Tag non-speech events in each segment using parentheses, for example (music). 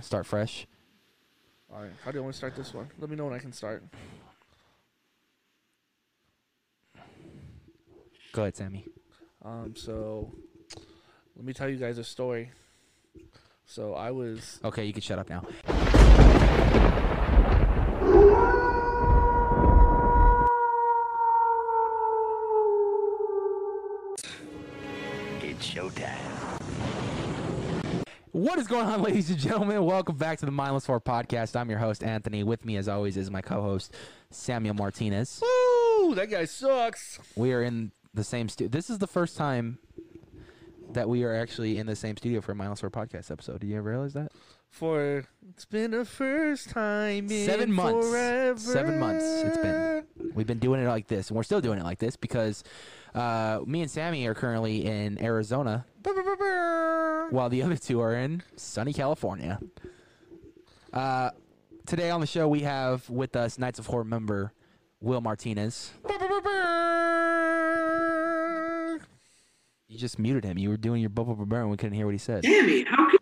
Start fresh. All right. How do you want to start this one? Let me know when I can start. Go ahead, Sammy. Um. So, let me tell you guys a story. So I was Okay, you can shut up now. What is going on, (laughs) ladies and gentlemen? Welcome back to the Mindless Horror podcast. I'm your host, Anthony. With me, as always, is my co-host, Samuel Martinez. Woo! That guy sucks. We are in the same studio. This is the first time that we are actually in the same studio for a Mindless Horror podcast episode. Did you ever realize that? For it's been a first time in Seven months. Forever. Seven months it's been. We've been doing it like this, and we're still doing it like this because uh, me and Sammy are currently in Arizona, while the other two are in sunny California. Uh, today on the show, we have with us Knights of Horror member Will Martinez. You just muted him. You were doing your bubble burn, and we couldn't hear what he said. Sammy, how could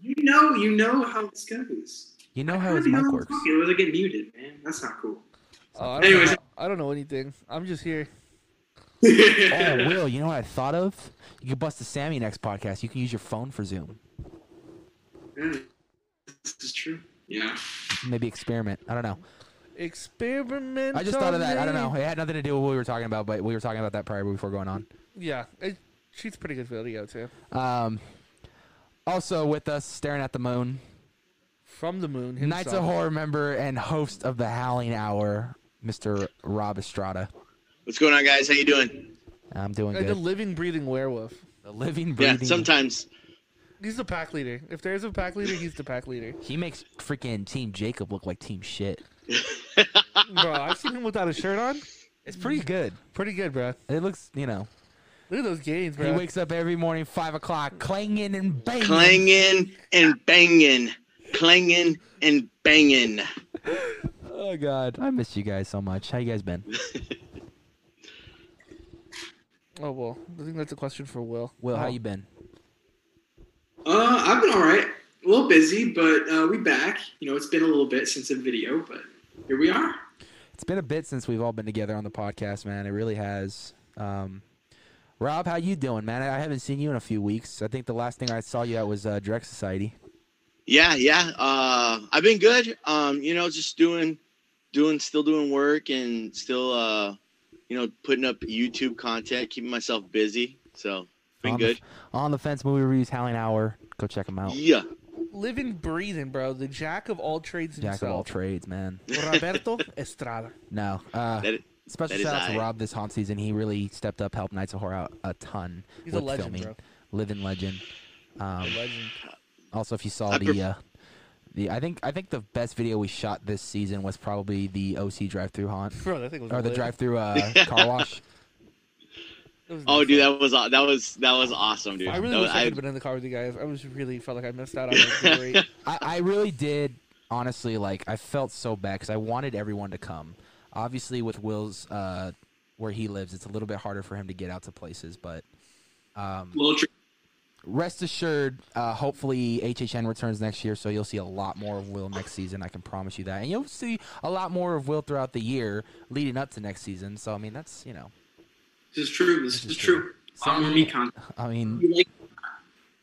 you know? You know how this goes. You know how his do you mic know works. I'm talking? Otherwise I get muted, man. That's not cool. Oh, I, don't Anyways. know, I don't know anything. I'm just here. Oh, (laughs) Will, you know what I thought of? You could bust the Sammy next podcast. You can use your phone for Zoom. Yeah, this is true. Yeah. Maybe experiment. I don't know. Experiment. I just thought of that. I don't know. It had nothing to do with what we were talking about, but we were talking about that prior before going on. Yeah, it, she's pretty good video too. Um, also with us, staring at the moon, From the moon. Himself. Knights of Horror member and host of the Howling Hour, Mr. Rob Estrada. What's going on, guys? How you doing? I'm doing Like a good. living, breathing werewolf. The living, breathing. Yeah, sometimes. He's the pack leader. If there's a pack leader, he's the pack leader. He makes freaking Team Jacob look like Team Shit. (laughs) Bro, I've seen him without a shirt on. It's pretty good. Pretty good, bro. It looks, you know. Look at those gains, bro. He wakes up every morning, five o'clock, clanging and banging. Clanging and banging. Clanging and banging. (laughs) Oh God, I miss you guys so much. How you guys been? (laughs) oh well, I think that's a question for Will. Will, how you been? Uh, I've been all right. A little busy, but uh, we back. You know, it's been a little bit since a video, but here we are. It's been a bit since we've all been together on the podcast, man. It really has. Um, Rob, how you doing, man? I haven't seen you in a few weeks. I think the last thing I saw you at was uh, Direct Society. Yeah, yeah. Uh, I've been good. Um, you know, just doing, doing, still doing work and still, uh, you know, putting up YouTube content, keeping myself busy. So, been on good. The, on the fence movie reviews, Howling Hour. Go check them out. Yeah. Living, breathing, bro. The jack of all trades Jack himself. of all trades, man. Roberto (laughs) Estrada. No. Uh, That, special that is shout out to Rob this haunt season. He really stepped up, helped Knights of Horror out a ton. He's a legend, filming. bro. Living legend. Um, A legend. Also, if you saw I the, pref- uh, the I think I think the best video we shot this season was probably the OC drive-through haunt Bro, that thing was or the lit. drive-through uh, (laughs) car wash. It was oh, nuts, dude, that was aw- that was that was awesome, dude. I really That wish was- I could have been in the car with you guys. I was really felt like I missed out on a great. (laughs) I, I really did honestly like I felt so bad because I wanted everyone to come. Obviously, with Will's uh, where he lives, it's a little bit harder for him to get out to places, but. Um, little trick. Rest assured, uh, hopefully HHN returns next year, so you'll see a lot more of Will next season. I can promise you that, and you'll see a lot more of Will throughout the year leading up to next season. So I mean, that's you know, This is true. This, is is true. true. A lot more me content. I mean, You like-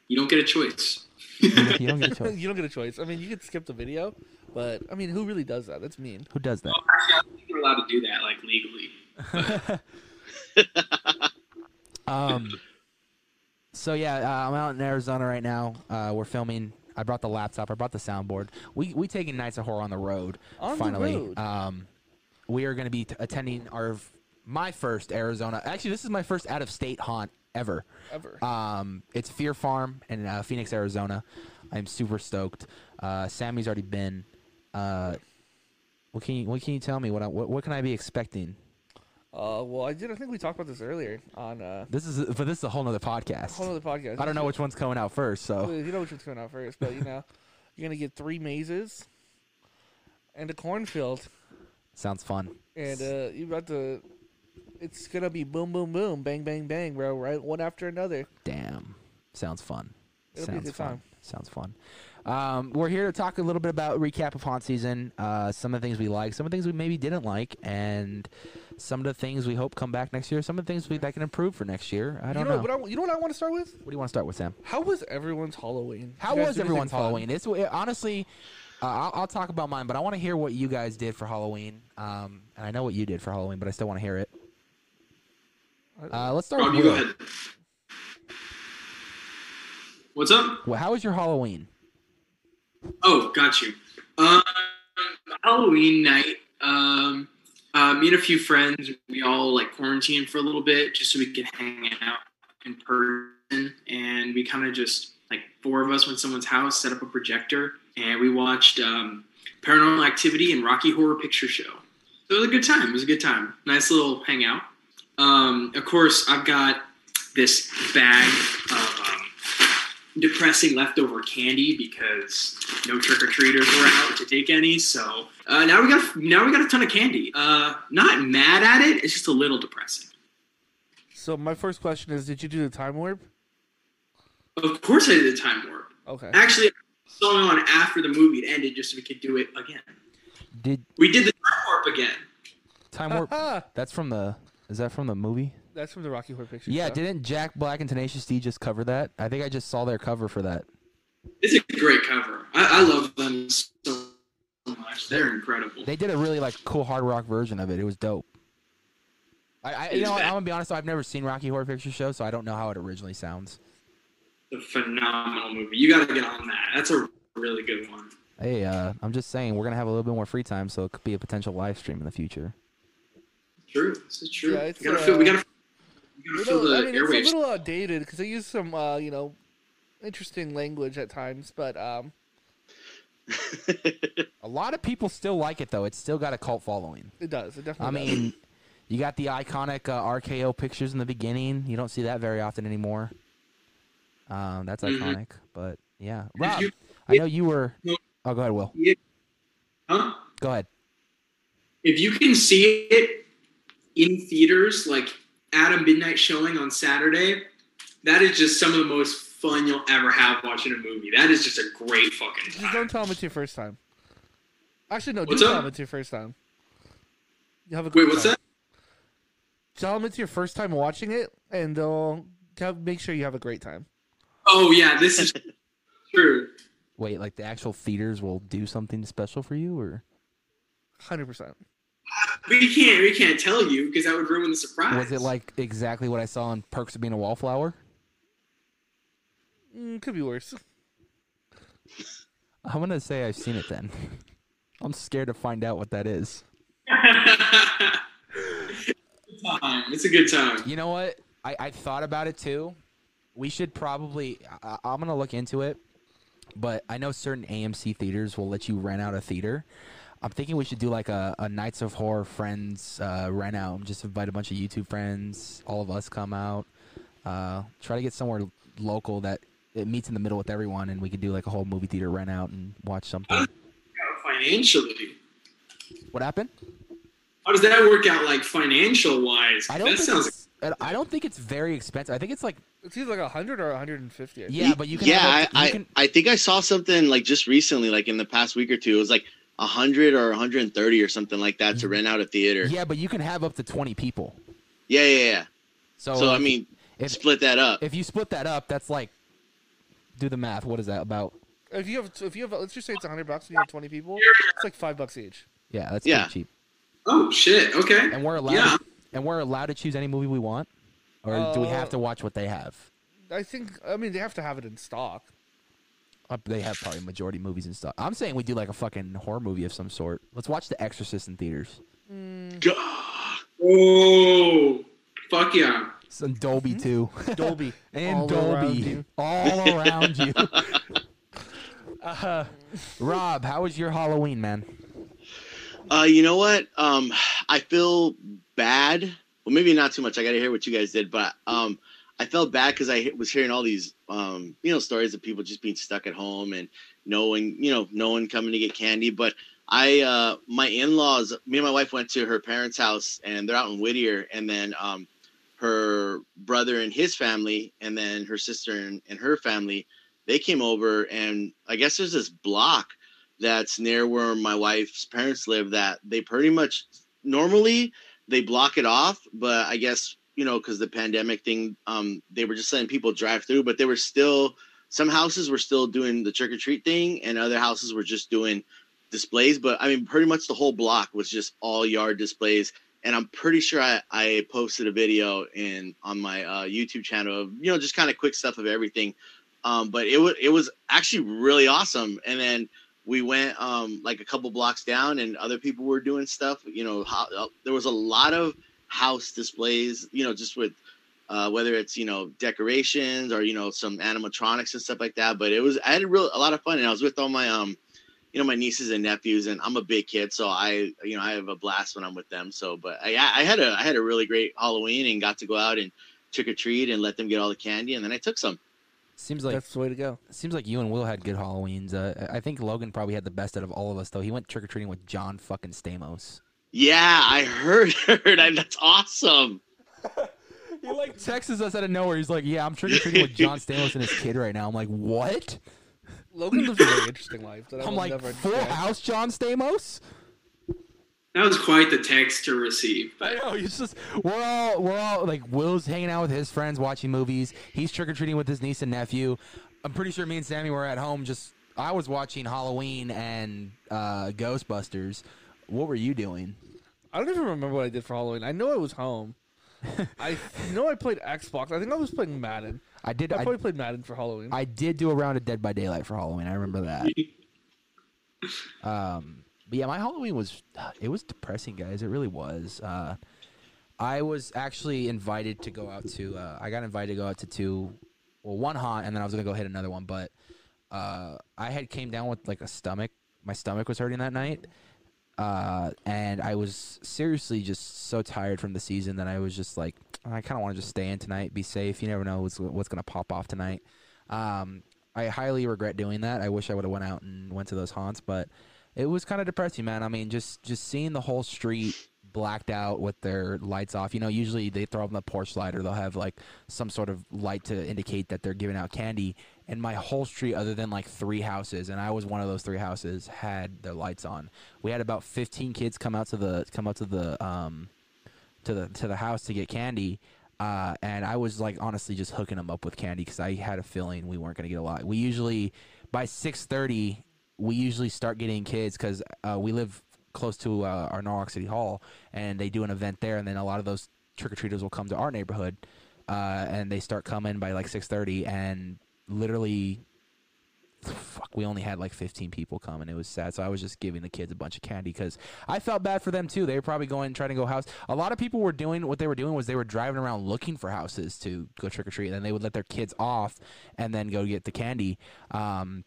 You don't get a choice. (laughs) you don't get a choice. (laughs) you don't get a choice. I mean, you could skip the video, but I mean, who really does that? That's mean. Who does that? Actually, I don't think you're allowed to do that, like legally. (laughs) Um. So yeah, uh, I'm out in Arizona right now. Uh, we're filming. I brought the laptop. I brought the soundboard. We we taking Knights of Horror on the road. On the finally, road. um, we are going to be t- attending our my first Arizona. Actually, this is my first out of state haunt ever. Ever. Um, it's Fear Farm in uh, Phoenix, Arizona. I'm super stoked. Uh, Sammy's already been. Uh, what can you What can you tell me? What I, what, what can I be expecting? Uh, well, I did. I think we talked about this earlier on uh, This is but this is a whole nother podcast. whole other podcast. I don't know which one's coming out first. Well, So You know which one's coming out first, but you know, you're gonna get three mazes and a cornfield, sounds fun. and uh, you about to. It's gonna be boom, boom, boom, bang, bang, bang, bro. Right, one after another. Damn, sounds fun. It'll be a sounds good fun. time. Sounds fun. Um, we're here to talk a little bit about recap of haunt season, uh, some of the things we like, some of the things we maybe didn't like, and some of the things we hope come back next year. Some of the things we that can improve for next year. I don't you know, know. What I, you know what I want to start with? What do you want to start with, Sam? How was everyone's Halloween? How was do anything everyone's fun? Halloween? It's it- honestly, uh, I'll, I'll talk about mine, but I want to hear what you guys did for Halloween. Um, and I know what you did for Halloween, but I still want to hear it. Uh, let's start Rob, with you go ahead. What's up? Well, how was your Halloween? Oh, got you. Um, Halloween night. Um, uh, me and a few friends. We all like quarantined for a little bit just so we could hang out in person, and we kind of just like four of us went to someone's house, set up a projector, and we watched um, Paranormal Activity and Rocky Horror Picture Show. So it was a good time. It was a good time. Nice little hangout. Um, of course, I've got this bag of depressing leftover candy because no trick or treaters were out to take any. So uh, now we got now we got a ton of candy. Uh, not mad at it. It's just a little depressing. So my first question is, did you do the time warp? Of course, I did the time warp. Okay. Actually, I saw on after the movie had ended just so we could do it again. Did We did the time warp again. Time Warp? (laughs) That's from the. Is that from the movie? That's from the Rocky Horror Picture Yeah, Show. didn't Jack Black and Tenacious D just cover that? I think I just saw their cover for that. It's a great cover. I, I love them so much. They're incredible. They did a really like cool hard rock version of it. It was dope. I, I you know what, I'm gonna be honest. I've never seen Rocky Horror Picture Show, so I don't know how it originally sounds. It's a phenomenal movie. You got to get on that. That's a really good one. Hey, uh, I'm just saying we're gonna have a little bit more free time, so it could be a potential live stream in the future. True. This is true. Yeah, it's, we gotta uh, gotta. We gotta feel know, I mean, it's a little outdated because they use some, uh, you know, interesting language at times. But um, (laughs) A lot of people still like it though. It's still got a cult following. it does. It I definitely. does. mean, you got the iconic uh, RKO pictures in the beginning. You don't see that very often anymore. Um, that's Mhm. iconic, but yeah. Rob, you- I know you were. Oh, go ahead, Will. Huh? Go ahead. If you can see it in theaters, like at a midnight showing on Saturday, that is just some of the most fun you'll ever have watching a movie. That is just a great fucking Just time. don't tell them it's your first time. Actually, no. What's do up? tell them it's your first time. You have a Wait, great what's time. that? Tell them it's your first time watching it, and they'll have, make sure you have a great time. Oh yeah, this is (laughs) true. Wait, like the actual theaters will do something special for you, or Hundred percent. We can't we can't tell you because that would ruin the surprise. was it like exactly what I saw in Perks of Being a Wallflower? Mm, could be worse. (laughs) I'm gonna say I've seen it then. (laughs) I'm scared to find out what that is. It's a good time. You know what? I, I thought about it too. We should probably. I, I'm gonna look into it, but I know certain AMC theaters will let you rent out a theater. I'm thinking we should do like a, a Knights of Horror Friends uh, rent out. And just invite a bunch of YouTube friends. All of us come out. Uh, try to get somewhere local that it meets in the middle with everyone, and we could do like a whole movie theater rent out and watch something. Financially, What happened? how does that work out? Like financial wise, I don't that think sounds. it's, I don't think it's very expensive. I think it's like It's either like a hundred or a hundred and fifty. yeah, but you can yeah, have up I, you I, I think I saw something like just recently, like in the past week or two. It was like a hundred or 130 or something like that to rent out a theater. yeah, but you can have up to 20 people. Yeah, yeah, yeah. So, So I mean, if split that up. if you split that up, that's like do the math. What is that about? If you have, if you have, let's just say it's a hundred bucks and you have twenty people, it's like five bucks each. Yeah, that's Yeah. cheap. Oh shit! Okay. And we're allowed Yeah. and we're allowed to choose any movie we want, or do we have Uh, to watch what they have? I think. I mean, they have to have it in stock. Uh, they have probably majority movies and stuff. I'm saying we do like a fucking horror movie of some sort. Let's watch The Exorcist in theaters. Gah. Oh, fuck yeah! Some Dolby too, Dolby (laughs) and all Dolby you. all around you. (laughs) (laughs) uh, Rob, how was your Halloween, man? Uh, you know what? Um, I feel bad. Well, maybe not too much. I got to hear what you guys did, but um, I felt bad because I was hearing all these, um, you know, stories of people just being stuck at home and no one, you know, no one coming to get candy. But I, uh, my in-laws, me and my wife went to her parents' house, and they're out in Whittier, and then um, her brother and his family, and then her sister and, and her family they came over, and I guess there's this block that's near where my wife's parents live that they pretty much normally they block it off, but I guess you know because the pandemic thing, um, they were just letting people drive through, but they were still some houses were still doing the trick or treat thing, and other houses were just doing displays. But I mean, pretty much the whole block was just all yard displays. And I'm pretty sure I, I posted a video in on my uh, YouTube channel of you know just kind of quick stuff of everything. Um, but it was it was actually really awesome. And then we went um, like a couple blocks down, and other people were doing stuff. You know, how, uh, there was a lot of house displays. You know, just with uh, whether it's you know decorations or you know some animatronics and stuff like that. But it was I had a real a lot of fun, and I was with all my um you know my nieces and nephews, and I'm a big kid, so I you know I have a blast when I'm with them. So, but I I had a I had a really great Halloween and got to go out and trick or treat and let them get all the candy, and then I took some. Seems like That's the way to go. seems like you and Will had good Halloweens. Uh, I think Logan probably had the best out of all of us, though. He went trick or treating with John fucking Stamos. Yeah, I heard. (laughs) heard I, that's awesome. (laughs) He like texts us out of nowhere. He's like, "Yeah, I'm trick or treating with John Stamos and his kid right now." I'm like, "What?" Logan lives a very (laughs) interesting life. That I I'm like, never "Full understand. House, John Stamos." That was quite the text to receive. I know. He's just we're all we're all like Will's hanging out with his friends, watching movies. He's trick or treating with his niece and nephew. I'm pretty sure me and Sammy were at home. Just I was watching Halloween and uh, Ghostbusters. What were you doing? I don't even remember what I did for Halloween. I know I was home. (laughs) I know I played Xbox. I think I was playing Madden. I did. I I, probably played Madden for Halloween. I did do a round of Dead by Daylight for Halloween. I remember that. (laughs) Um, but yeah, my Halloween was it was depressing, guys. It really was. Uh, I was actually invited to go out to. Uh, I got invited to go out to two, well, one haunt, and then I was gonna go hit another one. But uh, I had came down with like a stomach. My stomach was hurting that night, uh, and I was seriously just so tired from the season that I was just like, I kind of want to just stay in tonight, be safe. You never know what's what's gonna pop off tonight. Um, I highly regret doing that. I wish I would have went out and went to those haunts, but it was kind of depressing, man. I mean, just just seeing the whole street blacked out with their lights off. You know, usually they throw up the porch light or they'll have like some sort of light to indicate that they're giving out candy. And my whole street, other than like three houses, and I was one of those three houses, had their lights on. We had about 15 kids come out to the come out to the um to the to the house to get candy. Uh, and I was like honestly just hooking them up with candy because I had a feeling we weren't gonna get a lot. We usually by six thirty we usually start getting kids because uh, we live close to uh, our Norwalk City Hall, and they do an event there, and then a lot of those trick or treaters will come to our neighborhood, uh, and they start coming by like six thirty, and literally, fuck, we only had like fifteen people come, and it was sad. So I was just giving the kids a bunch of candy because I felt bad for them too. They were probably going trying to go house. A lot of people were doing what they were doing was they were driving around looking for houses to go trick or treat, and then they would let their kids off and then go get the candy. Um,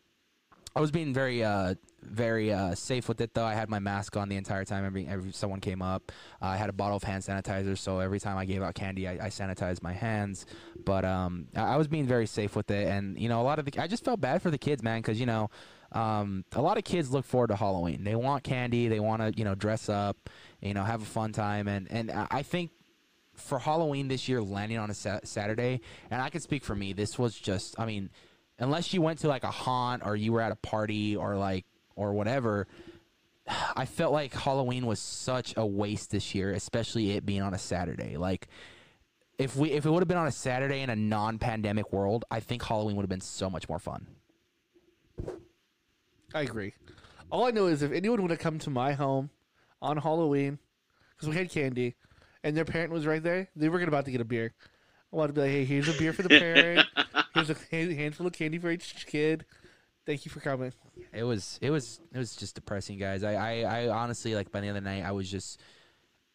I was being very, uh, very uh, safe with it though. I had my mask on the entire time. Every, every someone came up, uh, I had a bottle of hand sanitizer, so every time I gave out candy, I, I sanitized my hands. But um, I, I was being very safe with it, and you know, a lot of the, I just felt bad for the kids, man, because you know, um, a lot of kids look forward to Halloween. They want candy, they want to, you know, dress up, you know, have a fun time, and and I think for Halloween this year landing on a sa- Saturday, and I can speak for me, this was just, I mean, unless you went to like a haunt or you were at a party or like or whatever, I felt like Halloween was such a waste this year, especially it being on a Saturday. Like if we if it would have been on a Saturday in a non-pandemic world, I think Halloween would have been so much more fun. I agree. All I know is if anyone would have come to my home on Halloween, because we had candy, and their parent was right there, they were going about to get a beer. I wanted to be like, hey, here's a beer for the (laughs) parent. Here's a handful of candy for each kid. Thank you for coming. It was it was it was just depressing, guys. I I, I honestly like by the the night, I was just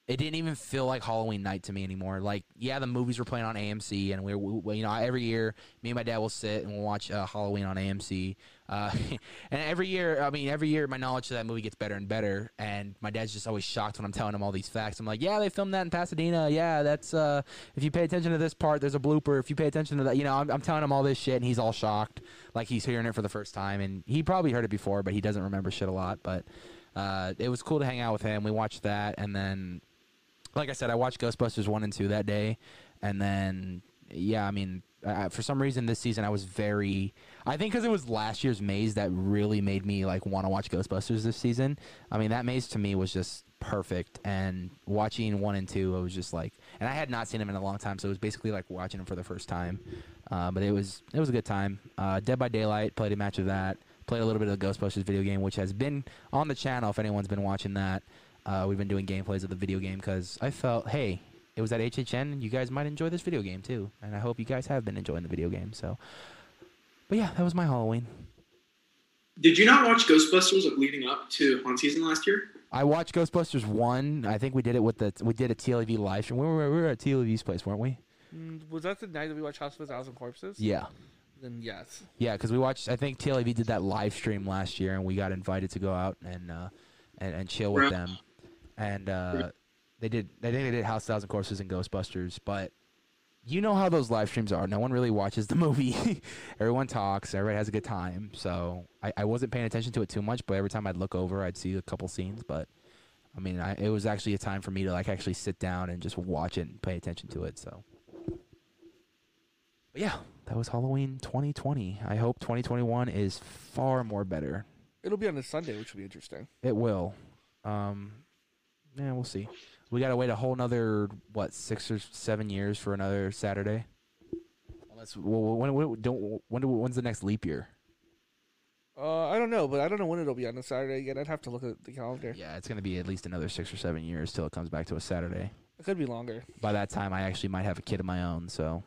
it didn't even feel like Halloween night to me anymore. Like, yeah, the movies were playing on AMC, and we, we you know, every year, me and my dad will sit and we'll watch uh, Halloween on AMC. Uh, (laughs) and every year, I mean, every year, my knowledge of that movie gets better and better. And my dad's just always shocked when I'm telling him all these facts. I'm like, yeah, they filmed that in Pasadena. Yeah, that's uh, if you pay attention to this part, there's a blooper. If you pay attention to that, you know, I'm, I'm telling him all this shit, and he's all shocked, like he's hearing it for the first time. And he probably heard it before, but he doesn't remember shit a lot. But uh, it was cool to hang out with him. We watched that, and then like I said, I watched Ghostbusters one and two that day, and then yeah, I mean, for some reason this season I was very. I think because it was last year's maze that really made me like want to watch Ghostbusters this season. I mean that maze to me was just perfect, and watching one and two, it was just like, and I had not seen them in a long time, so it was basically like watching them for the first time. Uh, but it was it was a good time. Uh, Dead by Daylight played a match of that. Played a little bit of the Ghostbusters video game, which has been on the channel if anyone's been watching that. Uh, we've been doing gameplays of the video game because I felt, hey, it was at HHN. And you guys might enjoy this video game too, and I hope you guys have been enjoying the video game. So, but yeah, that was my Halloween. Did you not watch Ghostbusters like leading up to haunt season last year? I watched Ghostbusters one. I think we did it with the we did a TLV live stream. We were, we were at TLV's place, weren't we? Mm, Was that the night that we watched House of a Thousand Corpses? Yeah, Then yes. yeah, because we watched. I think TLV did that live stream last year, and we got invited to go out and uh, and, and chill with Right. them. And uh, they did. I think they did House Thousand Corpses and Ghostbusters, but you know how those live streams are. No one really watches the (laughs) movie. Everyone talks. Everybody has a good time. So I, I wasn't paying attention to it too much, but every time I'd look over, I'd see a couple scenes. But I mean, I, it was actually a time for me to like actually sit down and just watch it and pay attention to it. So, but yeah, that was Halloween 2020. I hope 2021 is far more better. It'll be on a Sunday, which will be interesting. It will. Um, yeah, we'll see. We gotta wait a whole nother what six or seven years for another Saturday. Unless well, when, when don't when do, when's the next leap year? Uh, I don't know, but I don't know when it'll be on a Saturday again. I'd have to look at the calendar. Yeah, it's gonna be at least another six or seven years till it comes back to a Saturday. It could be longer. By that time, I actually might have a kid of my own. So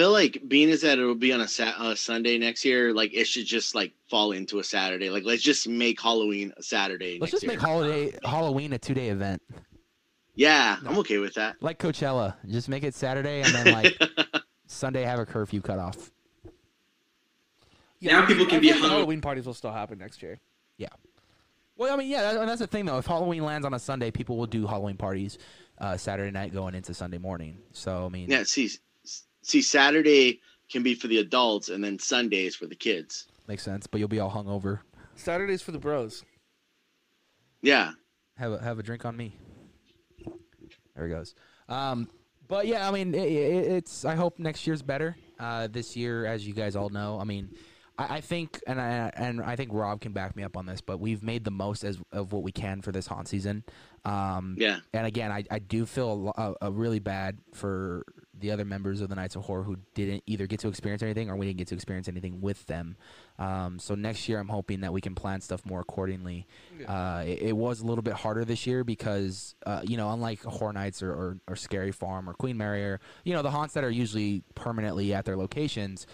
feel like being as that it'll be on a sat- uh, Sunday next year, like it should just like fall into a Saturday. Like let's just make Halloween a Saturday. let's next just year. make holiday Halloween a two day event, Yeah, I'm okay with that. like Coachella. Just make it Saturday and then like (laughs) Sunday have a curfew cut off. Now people can feel be like hung- Halloween parties will still happen next year. Yeah. Well, I mean, yeah, that, that's the thing though. If Halloween lands on a Sunday, people will do Halloween parties uh, Saturday night going into Sunday morning. So I mean, Yeah, see, s- see, Saturday can be for the adults, and then Sundays for the kids. makes sense. But you'll be all hungover. Saturdays for the bros. Yeah, Have a have a drink on me. There he goes. Um, but yeah, I mean, it, it, it's. I hope next year's better. Uh, this year, as you guys all know, I mean, I, I think, and I and I think Rob can back me up on this, but we've made the most as of what we can for this haunt season. Um, yeah. and again, I, I do feel a, a, a really bad for the other members of the Knights of Horror who didn't either get to experience anything or we didn't get to experience anything with them. Um, so next year, I'm hoping that we can plan stuff more accordingly. Uh, it, it was a little bit harder this year because, uh, you know, unlike Horror Nights or, or, or Scary Farm or Queen Mary or, you know, the haunts that are usually permanently at their locations,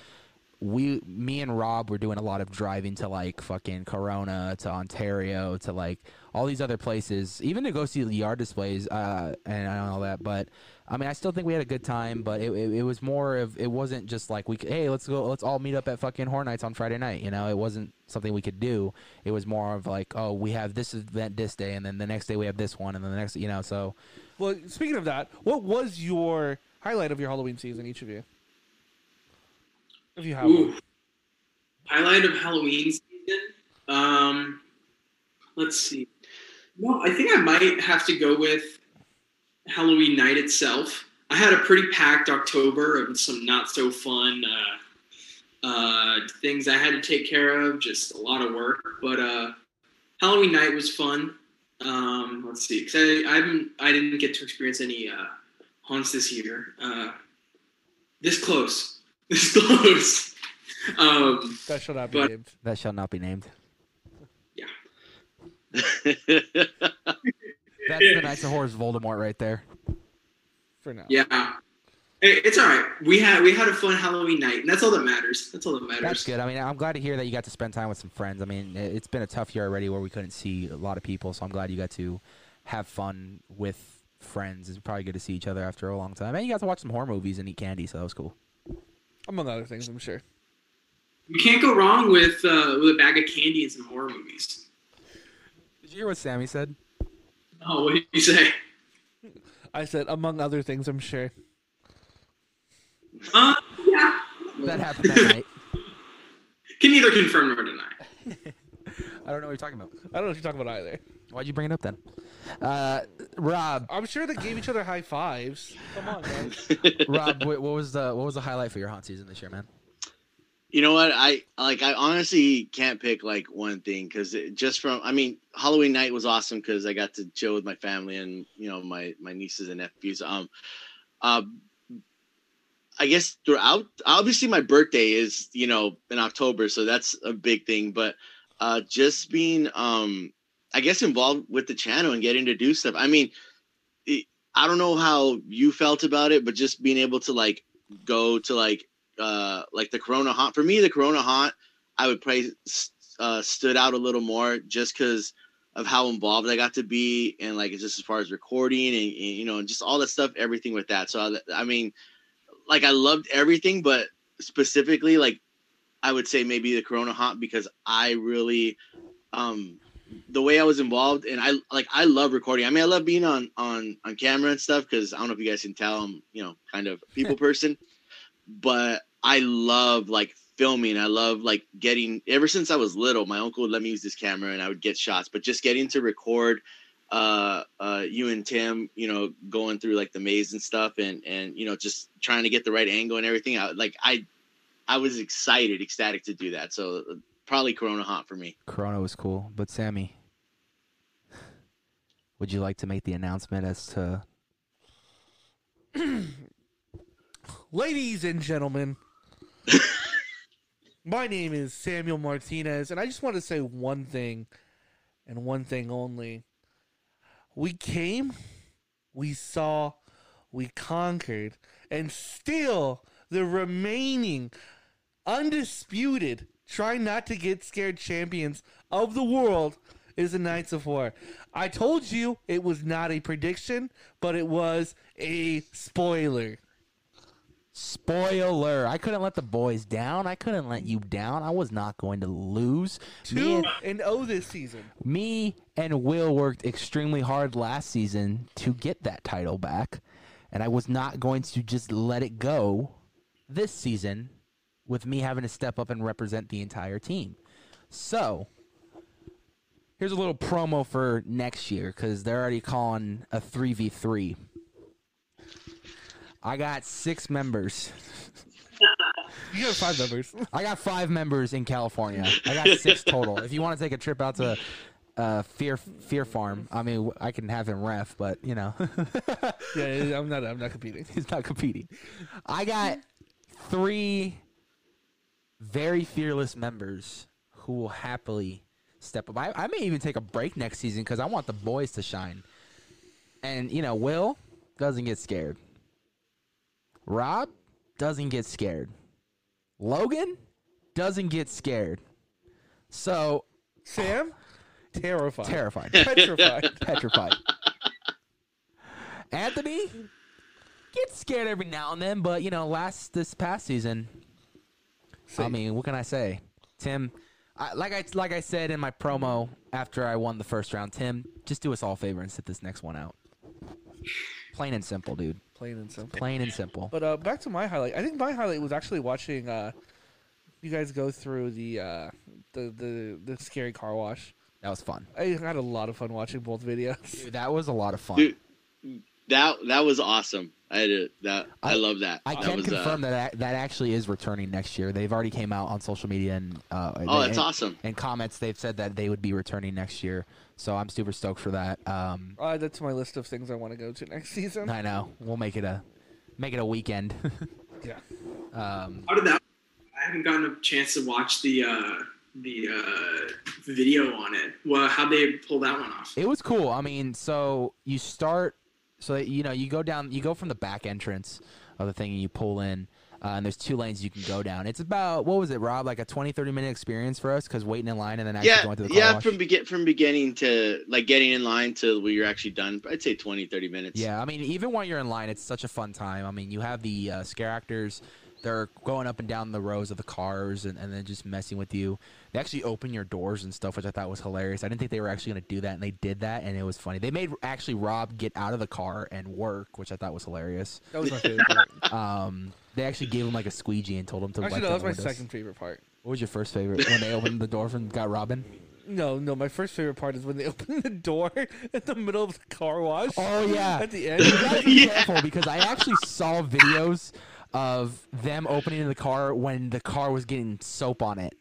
we me and Rob were doing a lot of driving to like fucking Corona to Ontario to like all these other places, even to go see the yard displays uh, and all that. But I mean, I still think we had a good time. But it, it, it was more of it wasn't just like we hey let's go let's all meet up at fucking Horror Nights on Friday night. You know, it wasn't something we could do. It was more of like oh we have this event this day and then the next day we have this one and then the next you know so Well, speaking of that, what was your highlight of your Halloween season, each of you? If you have Ooh. one. Highlight of Halloween season. Um, let's see. No, I think I might have to go with Halloween night itself. I had a pretty packed October of some not so fun uh, uh, things I had to take care of. Just a lot of work, but uh, Halloween night was fun. Um, let's see, because I, I haven't, I didn't get to experience any uh, haunts this year. Uh, this close, (laughs) this close. Um, That shall not be But- named. that shall not be named. That's the Knights of Horrors Voldemort right there. For now. Yeah. It's all right. We had we had a fun Halloween night, and that's all that matters. That's all that matters. That's good. I mean, I'm glad to hear that you got to spend time with some friends. I mean, it- it's been a tough year already where we couldn't see a lot of people, so I'm glad you got to have fun with friends. It's probably good to see each other after a long time. And you got to watch some horror movies and eat candy, so that was cool. Among other things, I'm sure. You can't go wrong with uh, with a bag of candy and some horror movies. Did you hear what Sammy said? Oh, what did you say? I said, among other things, I'm sure. Uh, yeah. That happened that night. (laughs) Can neither confirm nor deny. (laughs) I don't know what you're talking about. I don't know what you're talking about either. Why'd you bring it up then? Uh, Rob, I'm sure they gave each other high fives. Come on, guys. (laughs) Rob, what, what was the what was the highlight for your haunt season this year, man? You know what? I like. I honestly can't pick like one thing because just from. I mean, Halloween night was awesome because I got to chill with my family and you know my my nieces and nephews. Um, uh, I guess throughout. Obviously, my birthday is you know in October, so that's a big thing. But uh, just being um, I guess involved with the channel and getting to do stuff. I mean, it, I don't know how you felt about it, but just being able to like go to like uh like the Corona Haunt. For me, the Corona Haunt, I would probably uh, stood out a little more just because of how involved I got to be and like just as far as recording and, and you know and just all that stuff, everything with that. So I, I mean, like I loved everything, but specifically like I would say maybe the Corona Haunt because I really um the way I was involved and I like I love recording. I mean I love being on on on camera and stuff because I don't know if you guys can tell I'm you know kind of a people (laughs) person, but I love like filming. I love like getting ever since I was little. My uncle would let me use this camera and I would get shots, but just getting to record uh uh you and Tim, you know, going through like the maze and stuff and and you know just trying to get the right angle and everything. I like I I was excited, ecstatic to do that. So probably Corona Haunt for me. Corona was cool, but Sammy, would you like to make the announcement as to (clears throat) Ladies and gentlemen, (laughs) my name is Samuel Martinez, and I just want to say one thing and one thing only. We came, we saw, we conquered, and still the remaining undisputed, try not to get scared champions of the world is the Knights of Horror. I told you it was not a prediction, but it was a spoiler. Spoiler? I couldn't let the boys down. I couldn't let you down. I was not going to lose. Me Two and, and O this season. me and Will worked extremely hard last season to get that title back, and I was not going to just let it go this season with me having to step up and represent the entire team. So, here's a little promo for next year because they're already calling a 3v3. I got six members. You got five members. I got five members in California. I got (laughs) six total. If you want to take a trip out to uh, Fear Fear Farm, I mean, I can have him ref, but you know, (laughs) yeah, I'm not. I'm not competing. (laughs) he's not competing. I got three very fearless members who will happily step up. I, I may even take a break next season because I want the boys to shine. And you know, Will doesn't get scared. Rob doesn't get scared. Logan doesn't get scared. So Sam, terrified, terrified, (laughs) petrified. petrified. Anthony gets scared every now and then, but you know, last this past season, I mean, what can I say? Tim, I, like I like I said in my promo after I won the first round, Tim, just do us all a favor and sit this next one out. Plain and simple, dude. Plain and simple. Plain and simple. But uh, back to my highlight. I think my highlight was actually watching uh, you guys go through the uh, the the the scary car wash. That was fun. I had a lot of fun watching both videos. Dude, that was a lot of fun. Dude, that that was awesome. I had a, that. I, I- love that. I that can was, uh, confirm that that actually is returning next year. They've already came out on social media and uh, Oh, they- that's and, awesome. and comments. They've said that they would be returning next year. So I'm super stoked for that. Um, I'll add that to my list of things I want to go to next (laughs) season. I know we'll make it a make it a weekend. (laughs) Yeah. um, How did that? I haven't gotten a chance to watch the uh, the uh, video on it. Well, how they pull that one off? It was cool. I mean, so you start, so you know, you go down, you go from the back entrance of the thing and you pull in, uh, and there's two lanes you can go down. It's about, what was it, Rob? Like a 20, 30 minute experience for us because waiting in line and then actually Yeah, going to the car yeah. wash. From begin from beginning to like getting in line to where you're actually done. I'd say 20, 30 minutes. Yeah, I mean, even while you're in line, it's such a fun time. I mean, you have the uh, scare actors. They're going up and down the rows of the cars and, and then just messing with you. They actually open your doors and stuff, which I thought was hilarious. I didn't think they were actually going to do that, and they did that, and it was funny. They made actually Rob get out of the car and work, which I thought was hilarious. That was my favorite part. (laughs) Um, they actually gave him like a squeegee and told him to Actually, no, that was my windows. second favorite part. What was your first favorite when they opened the door and got Robin? No, no. My first favorite part is when they (laughs) open the door in the middle of the car wash. Oh yeah. At the end. You gotta be Yeah. careful because I actually saw videos of them opening the car when the car was getting soap on it.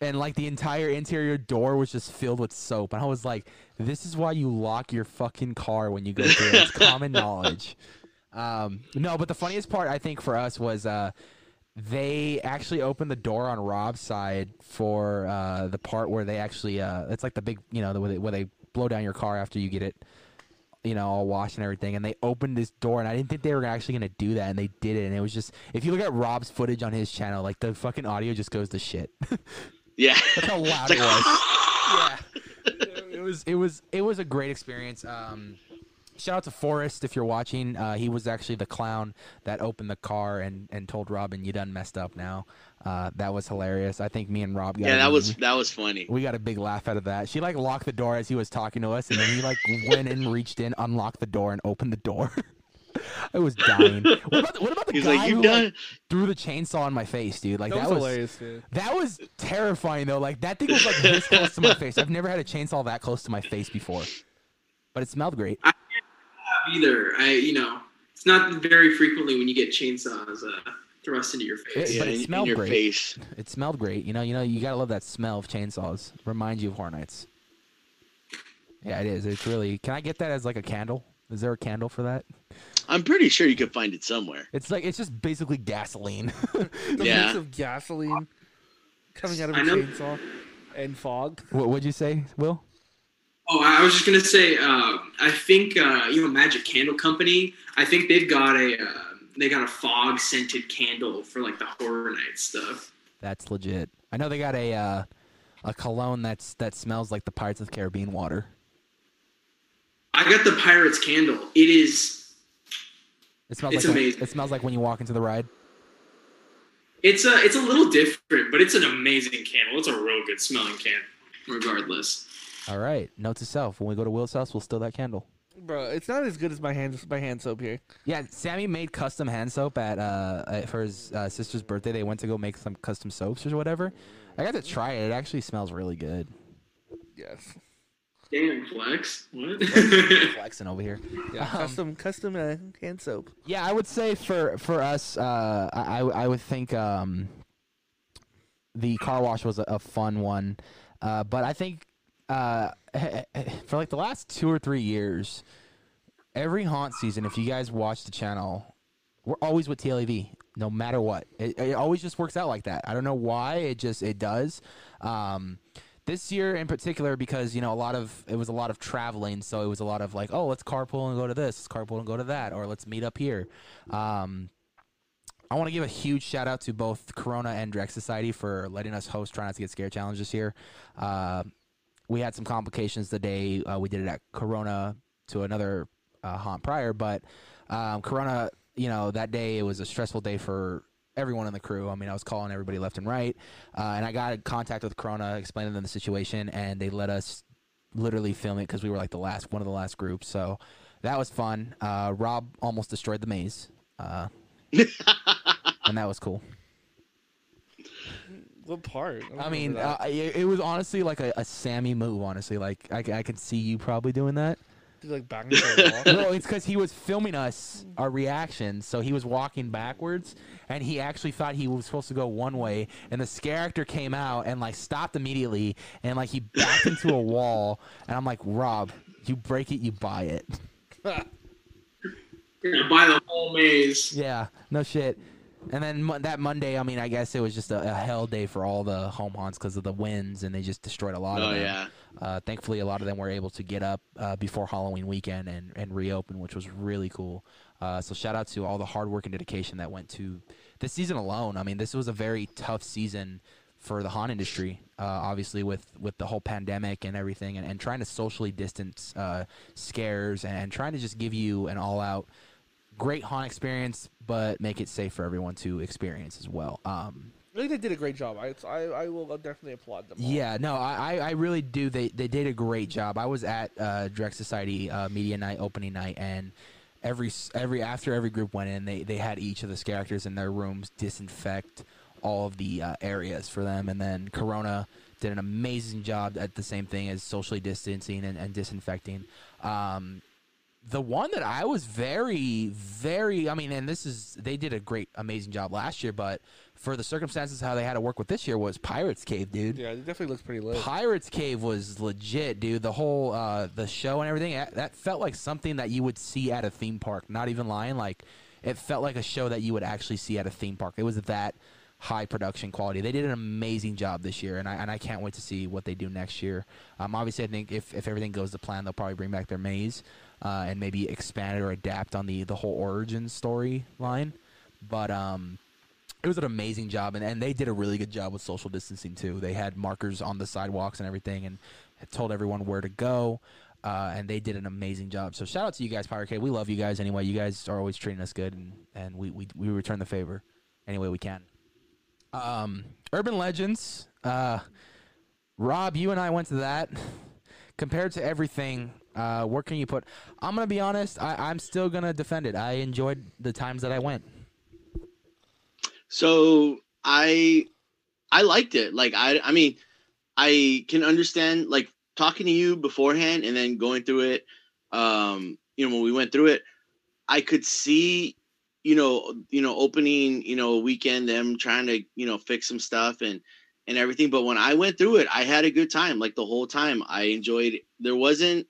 And like the entire interior door was just filled with soap. And I was like, this is why you lock your fucking car when you go through it. It's (laughs) common knowledge. Um, no, but the funniest part I think for us was uh, they actually opened the door on Rob's side for uh, the part where they actually uh, it's like the big you know the, where, they, where they blow down your car after you get it you know all washed and everything and they opened this door and I didn't think they were actually gonna do that and they did it and it was just if you look at Rob's footage on his channel like the fucking audio just goes to shit (laughs) Yeah. that's how loud It's it was (laughs) yeah (laughs) it was it was it was a great experience um Shout out to Forrest if you're watching. Uh, he was actually the clown that opened the car and, and told Robin, "You done messed up now." Uh, that was hilarious. I think me and Rob. Got yeah, that was that was funny. We got a big laugh out of that. She like locked the door as he was talking to us, and then he like (laughs) went in, reached in, unlocked the door, and opened the door. (laughs) I was dying. What about the, what about the He's guy like, who "You like, threw the chainsaw in my face, dude? Like that, that, was, was hilarious, dude. that was terrifying though. Like that thing was like this (laughs) close to my face. I've never had a chainsaw that close to my face before, but it smelled great. either. I, you know, it's not very frequently when you get chainsaws uh, thrust into your face. Yeah, but it in- in, smelled your great. face. It smelled great. You know, you know, you gotta love that smell of chainsaws. Reminds you of Horror Nights. Yeah, it is. It's really. Can I get that as like a candle? Is there a candle for that? I'm pretty sure you could find it somewhere. It's like it's just basically gasoline. (laughs) The Yeah. mix of gasoline coming out of a know. chainsaw and fog. what would you say, Will? Oh, I was just gonna say. Uh, I think uh, you know Magic Candle Company. I think they've got a uh, they got a fog scented candle for like the horror night stuff. That's legit. I know they got a uh, a cologne that's that smells like the Pirates of the Caribbean water. I got the Pirates candle. It is. It smells It's like when- amazing. it smells like when you walk into the ride. It's a it's a little different, but it's an amazing candle. It's a real good smelling candle, regardless. All right. Note to self: when we go to Will's house, we'll steal that candle. Bro, it's not as good as my hand my hand soap here. Yeah, Sammy made custom hand soap at uh for his uh, sister's birthday. They went to go make some custom soaps or whatever. I got to try it. It actually smells really good. Yes. Damn flex. What? (laughs) Flexing over here. Yeah. Um, custom custom uh, hand soap. Yeah, I would say for for us, uh, I I would think um, the car wash was a, a fun one, uh, but I think uh, for like the last two or three years, every haunt season, if you guys watch the channel, we're always with TLEV, no matter what. It, it always just works out like that. I don't know why. It just it does. Um, this year in particular, because you know a lot of it was a lot of traveling, so it was a lot of like, oh, let's carpool and go to this, let's carpool and go to that, or let's meet up here. Um, I want to give a huge shout out to both Corona and Drex Society for letting us host Try Not to Get Scared Challenge this year. Uh, we had some complications the day uh, we did it at Corona to another uh, haunt prior, but um, Corona, you know, that day it was a stressful day for everyone in the crew. I mean, I was calling everybody left and right, uh, and I got in contact with Corona, explaining them the situation, and they let us literally film it because we were like the last one of the last groups. So that was fun. Uh, Rob almost destroyed the maze, uh, and that was cool. What part? don't I mean, uh, it, it was honestly like a, a Sammy move. Honestly, like I could see you probably doing that. Did, like back into the wall. (laughs) no, it's because he was filming us our reactions, so he was walking backwards, and he actually thought he was supposed to go one way, and the character came out and like stopped immediately, and like he backed into a (laughs) wall, and I'm like, Rob, you break it, you buy it. (laughs) You're buy the whole maze. Yeah, no shit. And then mo- that Monday, I mean, I guess it was just a, a hell day for all the home haunts because of the winds, and they just destroyed a lot Oh of them. yeah. Uh, thankfully, a lot of them were able to get up uh, before Halloween weekend and, and reopen, which was really cool. Uh, so shout out to all the hard work and dedication that went to this season alone. I mean, this was a very tough season for the haunt industry, uh, obviously with, with the whole pandemic and everything, and, and trying to socially distance uh, scares and trying to just give you an all out great haunt experience, but make it safe for everyone to experience as well. Um, I think they did a great job. I I, I will definitely applaud them. all. yeah, no, I, I really do. They they did a great job. I was at uh, Direct Society uh, media night, opening night, and every every after every group went in, they they had each of the characters in their rooms disinfect all of the uh, areas for them, and then Corona did an amazing job at the same thing as socially distancing and, and disinfecting. Um, the one that I was very, very, I mean, and this is, they did a great, amazing job last year, but for the circumstances how they had to work with this year was Pirates Cave, dude. Yeah, it definitely looks pretty lit. Pirates Cave was legit, dude. The whole uh, the show and everything that, felt like something that you would see at a theme park. Not even lying, like it felt like a show that you would actually see at a theme park. It was that high production quality. They did an amazing job this year, and I and I can't wait to see what they do next year. Um, obviously, I think if, if everything goes to plan, they'll probably bring back their maze uh, and maybe expand it or adapt on the the whole origin storyline. But um, it was an amazing job, and, and they did a really good job with social distancing too. They had markers on the sidewalks and everything, and told everyone where to go. Uh, and they did an amazing job. So shout out to you guys, Pirate Cave. We love you guys anyway. You guys are always treating us good, and, and we, we, we return the favor any way we can. Um, Urban Legends. Uh, Rob, you and I went to that. Compared to everything, uh, where can you put? I'm gonna be honest. I, I'm still gonna defend it. I enjoyed the times that I went. So I I liked it. Like I I mean, I can understand like talking to you beforehand and then going through it. Um, you know, when we went through it, I could see, you know, you know, opening, you know, a weekend them trying to, you know, fix some stuff and and everything. But when I went through it, I had a good time. Like the whole time, I enjoyed. There wasn't,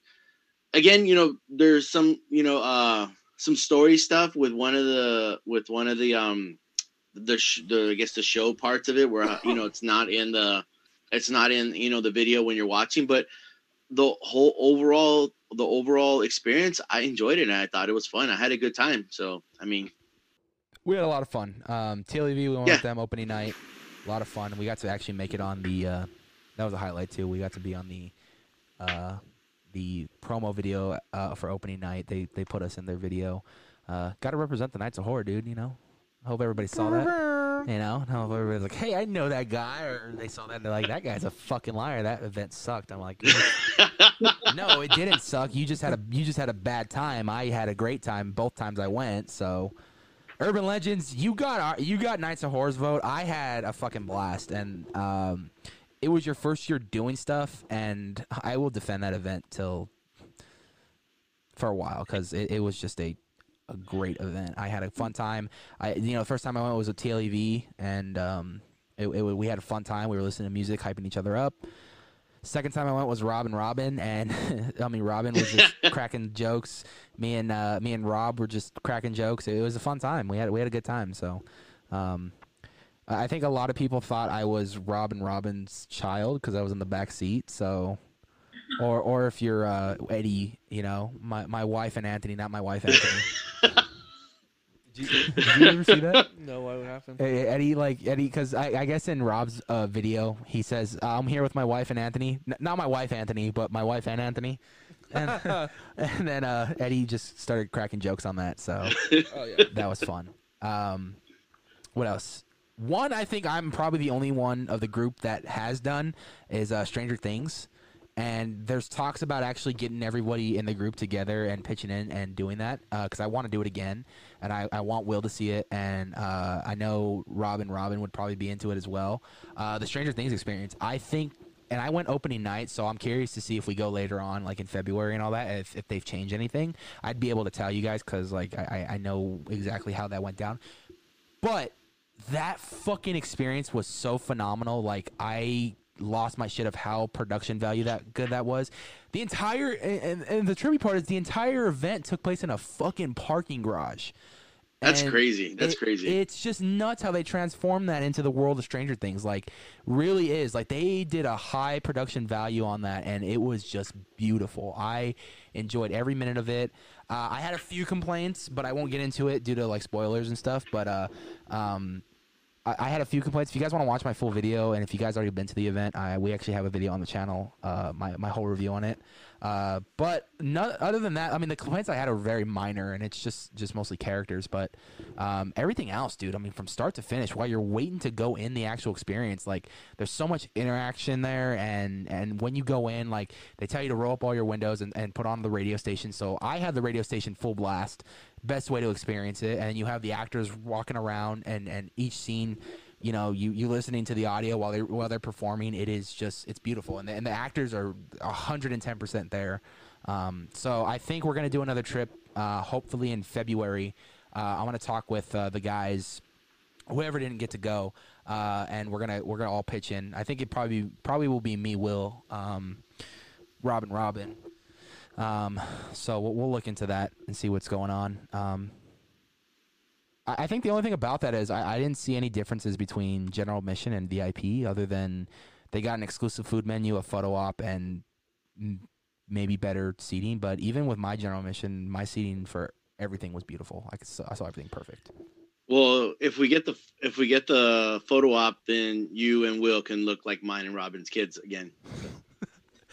again, you know, there's some, you know, uh, some story stuff with one of the with one of the um the sh- the I guess the show parts of it where you know it's not in the it's not in you know the video when you're watching, but the whole overall the overall experience, I enjoyed it and I thought it was fun. I had a good time. So I mean, We had a lot of fun. Um, TLEV, we went Yeah. with them opening night. A lot of fun. We got to actually make it on the. Uh, that was a highlight too. We got to be on the, uh, the promo video uh, for opening night. They they put us in their video. Uh, got to represent the Knights of Horror, dude. You know. Hope everybody saw that. You know, I hope everybody's like, "Hey, I know that guy," or they saw that and they're like, "That guy's a fucking liar. That event sucked." I'm like, (laughs) "No, it didn't suck. You just had a you just had a bad time. I had a great time both times I went." So, Urban Legends, you got our, you got Knights of Horrors vote. I had a fucking blast, and um, it was your first year doing stuff, and I will defend that event till for a while because it, it was just a a great event. I had a fun time. I you know the first time I went was with TLEV, and um, it, it, we had a fun time. We were listening to music, hyping each other up. Second time I went was Robin Robin, and (laughs) I mean Robin was just (laughs) cracking jokes. Me and uh, me and Rob were just cracking jokes. It was a fun time. We had we had a good time. So, um, I think a lot of people thought I was Robin Robin's child because I was in the back seat. So, or or if you're uh, Eddie, you know, my my wife and Anthony, not my wife Anthony. (laughs) did, you, did you ever see that? (laughs) No, what would happen? Hey, Eddie, like Eddie, because I, I guess in Rob's uh, video he says I'm here with my wife and Anthony, N- not my wife Anthony, but my wife and Anthony, and, (laughs) and then uh, Eddie just started cracking jokes on that, so Oh yeah. that was fun. Um, what else? One, I think I'm probably the only one of the group that has done is uh, Stranger Things, and there's talks about actually getting everybody in the group together and pitching in and doing that because I want to do it again, and I, I want Will to see it, and uh, I know Rob and Robin would probably be into it as well. Uh, the Stranger Things experience, I think. And I went opening night, so I'm curious to see if we go later on, like in February and all that, if, if they've changed anything. I'd be able to tell you guys because, like, I I know exactly how that went down. But that fucking experience was so phenomenal. Like I lost my shit of how production value that good that was. The entire and, and the trippy part is the entire event took place in a fucking parking garage. That's And crazy. That's it- crazy. It's just nuts how they transformed that into the world of Stranger Things. Like, really is. Like, they did a high production value on that, and it was just beautiful. I enjoyed every minute of it. Uh, I had a few complaints, but I won't get into it due to like spoilers and stuff. But uh, um, I, I had a few complaints. If you guys want to watch my full video, and if you guys already been to the event, I, we actually have a video on the channel, uh, my my whole review on it. Uh, but no, other than that, I mean, the complaints I had are very minor, and it's just just mostly characters. But um, everything else, dude, I mean, from start to finish, while you're waiting to go in the actual experience, like there's so much interaction there, and and when you go in, like they tell you to roll up all your windows and, and put on the radio station. So I had the radio station full blast, best way to experience it, and you have the actors walking around, and and each scene you know, you you listening to the audio while they while they're performing, it is just it's beautiful, and the, and the actors are hundred and ten percent there. Um, so I think we're gonna do another trip, uh, hopefully in February. Uh, I want to talk with uh, the guys, whoever didn't get to go, uh, and we're gonna we're gonna all pitch in. I think it probably probably will be me, Will, um, Robin, Robin. Um, so we'll, we'll look into that and see what's going on. I, I think the only thing about that is I, I didn't see any differences between general admission and VIP, other than they got an exclusive food menu, a photo op, and maybe better seating. But even with my general admission, my seating for everything was beautiful. I, could, I saw everything perfect. Well, if we get the if we get the photo op, then you and Will can look like mine and Robin's kids again.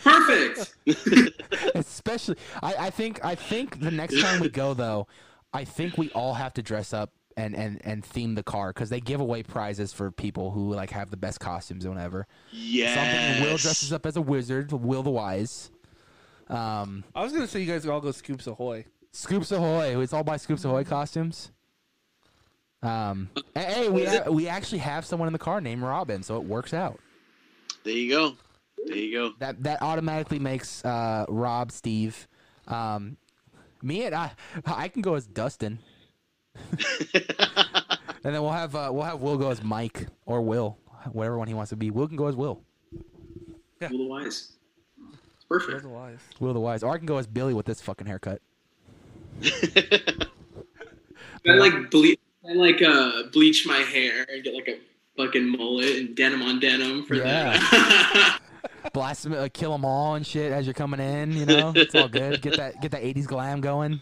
Perfect. (laughs) Especially, I, I think I think the next time we go though, I think we all have to dress up and and and theme the car because they give away prizes for people who like have the best costumes or whatever. Yes. Something Will dresses up as a wizard, Will the Wise. Um, I was gonna say you guys all go Scoops Ahoy. Scoops Ahoy. It's all by Scoops Ahoy costumes. Um, hey, hey, we ha- we actually have someone in the car named Robin, so it works out. There you go. There you go. That that automatically makes uh, Rob Steve. Um, me and I, I can go as Dustin, (laughs) and then we'll have uh, we'll have Will go as Mike or Will, whatever one he wants to be. Will can go as Will, Will the wise. It's perfect. Otherwise, Will the Wise, or I can go as Billy with this fucking haircut. (laughs) I like ble- I like uh bleach my hair and get like a fucking mullet and denim on denim for that. (laughs) Blast them, uh, kill them all and shit as you're coming in. You know, it's all good. Get that get that '80s glam going.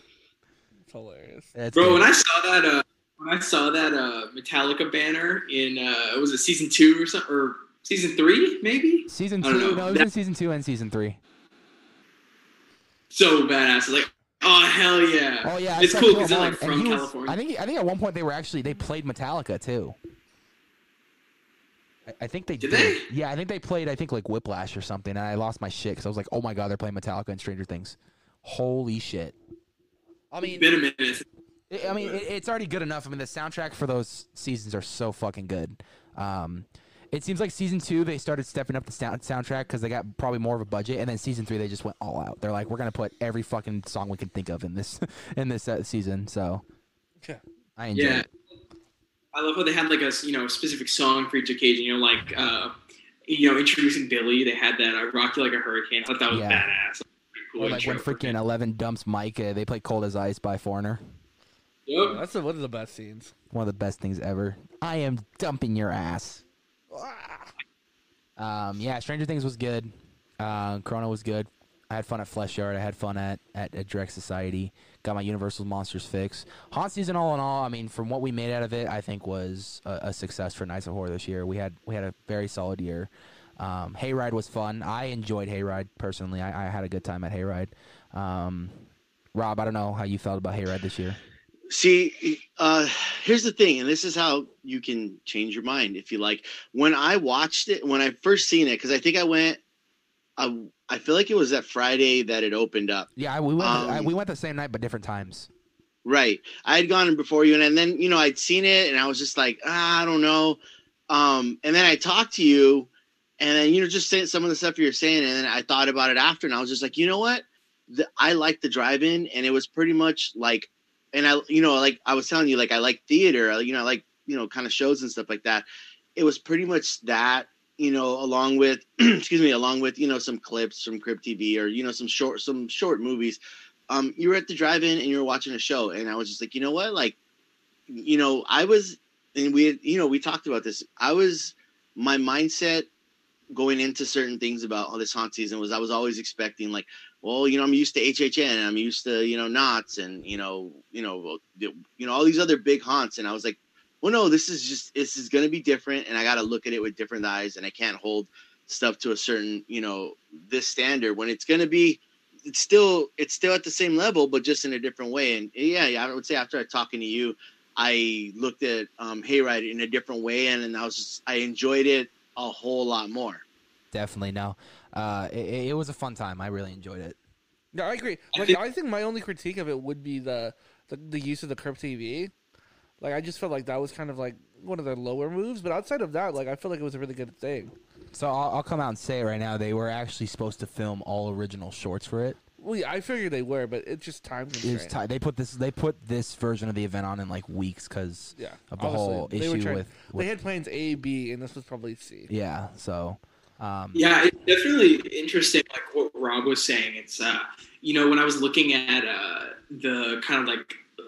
It's hilarious. It's Bro, good. when I saw that uh when I saw that uh Metallica banner in uh was it season two or something or season three maybe? season I don't two, know. no, it was in season two and season three. So badass. Like, oh hell yeah. Oh yeah, It's cool Kill 'cause they're, 'Em like, All, and from was- California. I think I think at one point they were actually they played Metallica too. I, I think they Did did. they? Yeah, I think they played. I think like Whiplash or something. And I lost my shit because I was like, oh my god, they're playing Metallica and Stranger Things. Holy shit! I It's mean, been a minute. I I mean, it, it's already good enough. I mean, the soundtrack for those seasons are so fucking good. Um, it seems like season two they started stepping up the sound, soundtrack because they got probably more of a budget, and then season three they just went all out. They're like, we're gonna put every fucking song we can think of in this (laughs) in this uh, season. So Yeah. I enjoy Yeah. it. I love how they had like a you know specific song for each occasion. You know, like uh, you know introducing Billy, they had that uh, "Rock You Like a Hurricane." I thought that was Yeah. badass. Pretty cool Or like when freaking. Eleven dumps Mike, uh, they play "Cold as Ice" by Foreigner. Yep. That's the, one of the best scenes. One of the best things ever. I am dumping your ass. Um, yeah, Stranger Things was good. Uh, Corona was good. I had fun at Flesh Yard. I had fun at, at, at Direct Society. Got my Universal Monsters fix. Haunt season, all in all, I mean, from what we made out of it, I think was a, a success for Knights of Horror this year. We had we had a very solid year. Um, Hayride was fun. I enjoyed Hayride personally. I, I had a good time at Hayride. Um, Rob, I don't know how you felt about Hayride this year. See, uh, here's the thing, and this is how you can change your mind if you like. When I watched it, when I first seen it, because I think I went, I, I feel like it was that Friday that it opened up. Yeah, we went. I, Um, we went the same night, but different times. Right. I had gone before you, and, and then you know I'd seen it, and I was just like, ah, I don't know. Um, and then I talked to you, and then you know just saying some of the stuff you were saying, and then I thought about it after, and I was just like, you know what? The, I like the drive-in, and it was pretty much like, and I, you know, like I was telling you, like I like theater, you know, I like you know, kind of shows and stuff like that. It was pretty much that, you know, along with, (clears throat) excuse me, along with you know some clips from Crypt TV or you know some short some short movies um, you were at the drive-in and you were watching a show, and I was just like, you know what, like, you know, I was, and we, had, you know, we talked about this. I was, my mindset going into certain things about oh, this haunt season was I was always expecting like, well, you know, I'm used to HHN, and I'm used to you know Knott's, and you know, you know, you know, all these other big haunts, and I was like, well, no, this is just this is gonna be different, and I got to look at it with different eyes, and I can't hold stuff to a certain, you know, this standard when it's gonna be it's still it's still at the same level, but just in a different way. And yeah, yeah, I would say after talking to you, I looked at um, Hayride in a different way, and, and I was just I enjoyed it a whole lot more. Definitely no. Uh, it, it was a fun time. I really enjoyed it. No, I agree. I Like, think- I think my only critique of it would be the, the the use of the Crypt TV. Like, I just felt like that was kind of like one of their lower moves, but outside of that, like I feel like it was a really good thing. So I'll, I'll come out and say it right now. They were actually supposed to film all original shorts for it. Well, yeah, I figured they were, but it's just time It was constraint. they put this they put this version of the event on in like weeks because yeah, of the obviously, whole they were issue trying- with, They with had plans A, B, and this was probably C. yeah. So um, Yeah, it's definitely interesting. Like what Rob was saying, it's uh, you know, when I was looking at uh, the kind of like uh,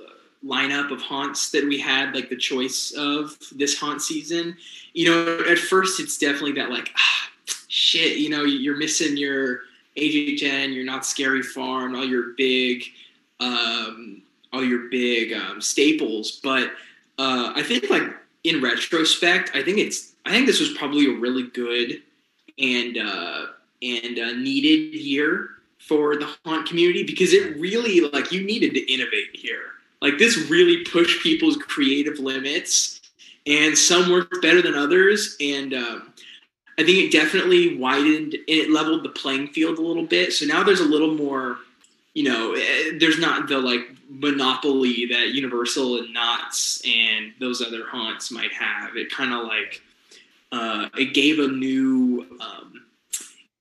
lineup of haunts that we had, like the choice of this haunt season, you know, at first it's definitely that like, ah, shit, you know, you're missing your HHN, you're not Scary Farm, all your big, um, all your big um, staples. But uh, I think like in retrospect, I think it's, I think this was probably a really good and uh, and uh, needed year for the haunt community because it really like you needed to innovate here. Like this really pushed people's creative limits, and some worked better than others. And um, I think it definitely widened it leveled the playing field a little bit. So now there's a little more, you know, eh, there's not the like monopoly that Universal and Knott's and those other haunts might have. It kind of like uh, it gave a new um,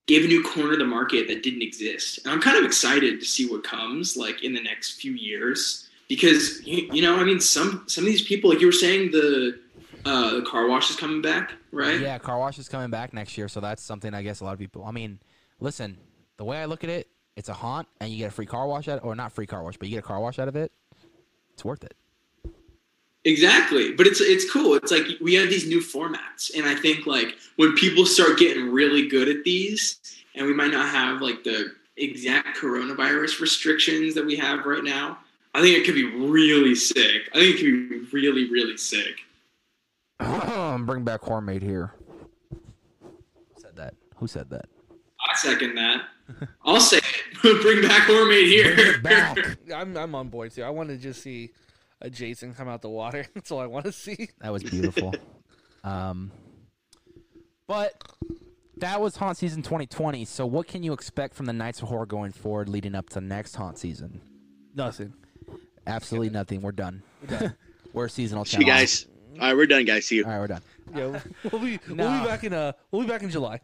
gave a new corner of the market that didn't exist and i'm kind of excited to see what comes like in the next few years because you, you know i mean some some of these people like you were saying the uh, the car wash is coming back right yeah, car wash is coming back next year, so that's something I guess a lot of people. I mean, listen, the way I look at it, it's a haunt, and you get a free car wash out, or not free car wash, but you get a car wash out of it. It's worth it. Exactly, but it's it's cool. It's like we have these new formats, and I think like when people start getting really good at these, and we might not have like the exact coronavirus restrictions that we have right now. I think it could be really sick. I think it could be really really sick. (laughs) Bring back Horror Made Here. Who said that? Who said that? I second that. I'll say it. (laughs) Bring back Horror Made Here. Back. (laughs) I'm I'm on board too. I want to just see a Jason come out the water. That's all I want to see. That was beautiful. um, but that was haunt season 2020. So what can you expect from the Knights of Horror going forward, leading up to next haunt season? Nothing. Absolutely nothing. We're done. done. We're a seasonal See you guys. All right, we're done, guys. See you. All right, we're done. Yeah, we'll (laughs) be we'll No. be back in uh we'll be back in July.